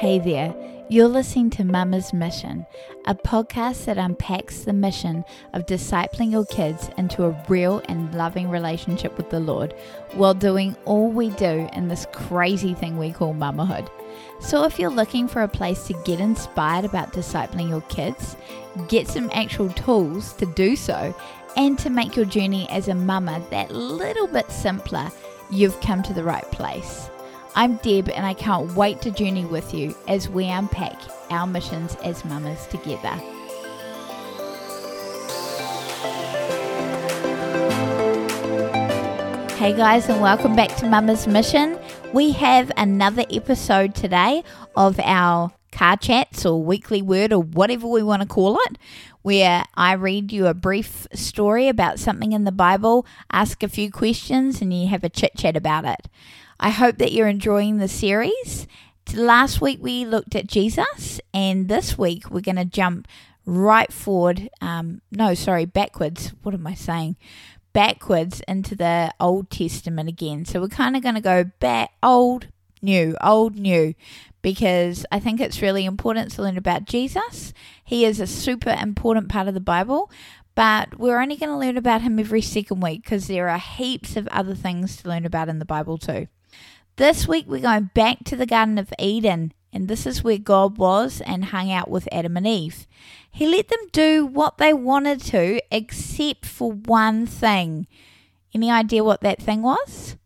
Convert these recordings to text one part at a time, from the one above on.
Hey there, you're listening to Mama's Mission, a podcast that unpacks the mission of discipling your kids into a real and loving relationship with the Lord while doing all we do in this crazy thing we call mamahood. So, if you're looking for a place to get inspired about discipling your kids, get some actual tools to do so, and to make your journey as a mama that little bit simpler, you've come to the right place. I'm Deb, and I can't wait to journey with you as we unpack our missions as mamas together. Hey guys, and welcome back to Mama's Mission. We have another episode today of our car chats or weekly word or whatever we want to call it, where I read you a brief story about something in the Bible, ask a few questions, and you have a chit chat about it. I hope that you're enjoying the series. Last week we looked at Jesus, and this week we're going to jump right forward. Um, no, sorry, backwards. What am I saying? Backwards into the Old Testament again. So we're kind of going to go back, old, new, old, new, because I think it's really important to learn about Jesus. He is a super important part of the Bible, but we're only going to learn about him every second week because there are heaps of other things to learn about in the Bible too. This week we're going back to the Garden of Eden, and this is where God was and hung out with Adam and Eve. He let them do what they wanted to, except for one thing. Any idea what that thing was?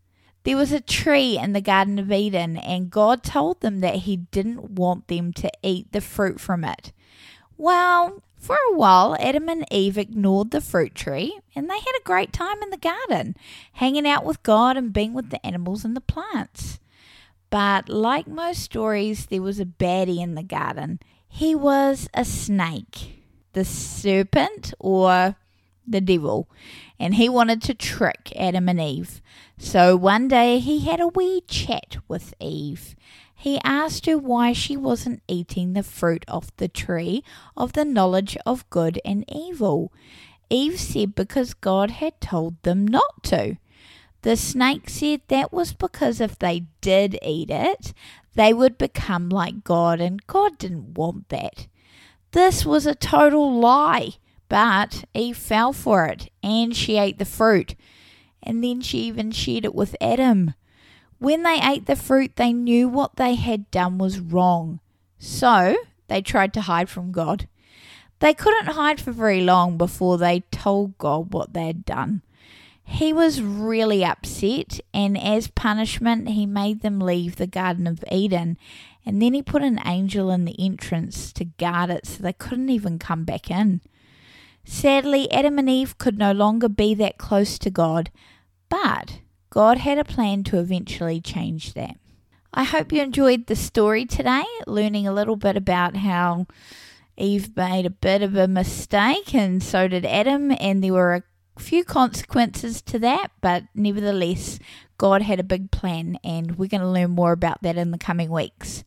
There was a tree in the Garden of Eden, and God told them that He didn't want them to eat the fruit from it. Well, for a while, Adam and Eve ignored the fruit tree and they had a great time in the garden, hanging out with God and being with the animals and the plants. But like most stories, there was a baddie in the garden. He was a snake, the serpent or the devil, and he wanted to trick Adam and Eve. So one day he had a wee chat with Eve he asked her why she wasn't eating the fruit off the tree of the knowledge of good and evil. Eve said because God had told them not to. The snake said that was because if they did eat it, they would become like God, and God didn't want that. This was a total lie, but Eve fell for it and she ate the fruit. And then she even shared it with Adam. When they ate the fruit, they knew what they had done was wrong. So they tried to hide from God. They couldn't hide for very long before they told God what they had done. He was really upset, and as punishment, he made them leave the Garden of Eden. And then he put an angel in the entrance to guard it so they couldn't even come back in. Sadly, Adam and Eve could no longer be that close to God, but God had a plan to eventually change that. I hope you enjoyed the story today, learning a little bit about how Eve made a bit of a mistake, and so did Adam, and there were a few consequences to that, but nevertheless, God had a big plan, and we're going to learn more about that in the coming weeks.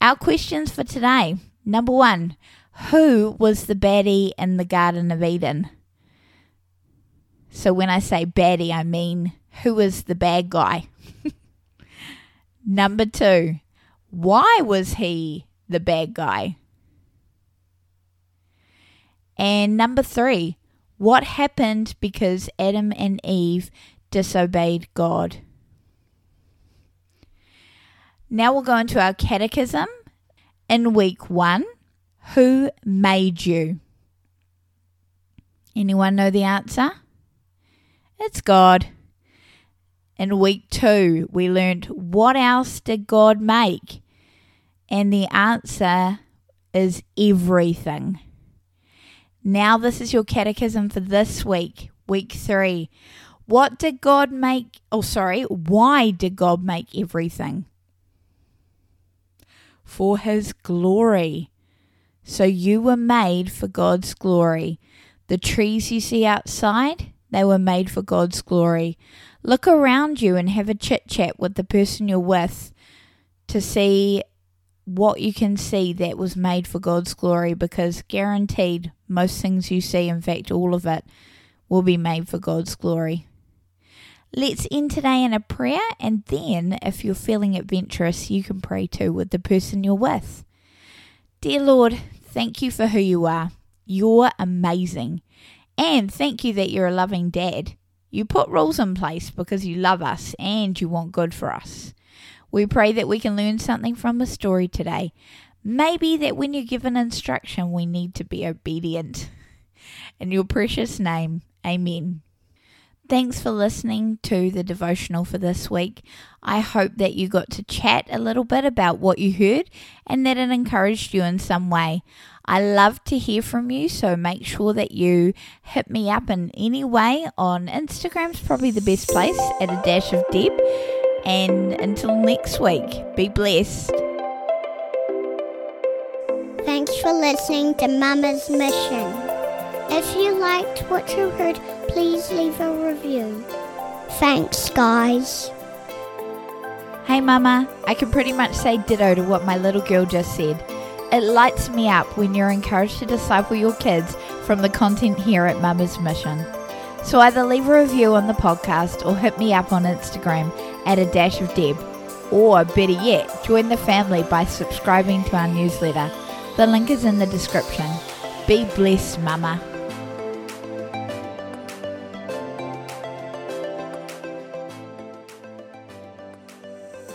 Our questions for today number one, who was the baddie in the Garden of Eden? So when I say baddie, I mean who was the bad guy? Number two, why was he the bad guy? And number three, what happened because Adam and Eve disobeyed God? Now we'll go into our catechism. In week one, who made you? Anyone know the answer? It's God. In week two, we learned what else did God make? And the answer is everything. Now, this is your catechism for this week, week three. What did God make? Oh, sorry. Why did God make everything? For His glory. So you were made for God's glory. The trees you see outside, they were made for God's glory. Look around you and have a chit chat with the person you're with to see what you can see that was made for God's glory because guaranteed most things you see, in fact, all of it, will be made for God's glory. Let's end today in a prayer, and then, if you're feeling adventurous, you can pray too with the person you're with. Dear Lord, thank you for who you are. You're amazing. And thank you that you're a loving dad. You put rules in place because you love us and you want good for us. We pray that we can learn something from the story today. Maybe that when you give an instruction, we need to be obedient. In your precious name, amen. Thanks for listening to the devotional for this week. I hope that you got to chat a little bit about what you heard and that it encouraged you in some way. I love to hear from you, so make sure that you hit me up in any way on Instagram's probably the best place at a dash of Deb. And until next week, be blessed. Thanks for listening to Mama's Mission. If you liked what you heard, please leave a review. Thanks, guys. Hey, Mama, I can pretty much say ditto to what my little girl just said. It lights me up when you're encouraged to disciple your kids from the content here at Mama's Mission. So either leave a review on the podcast or hit me up on Instagram at a dash of Deb. Or better yet, join the family by subscribing to our newsletter. The link is in the description. Be blessed, Mama.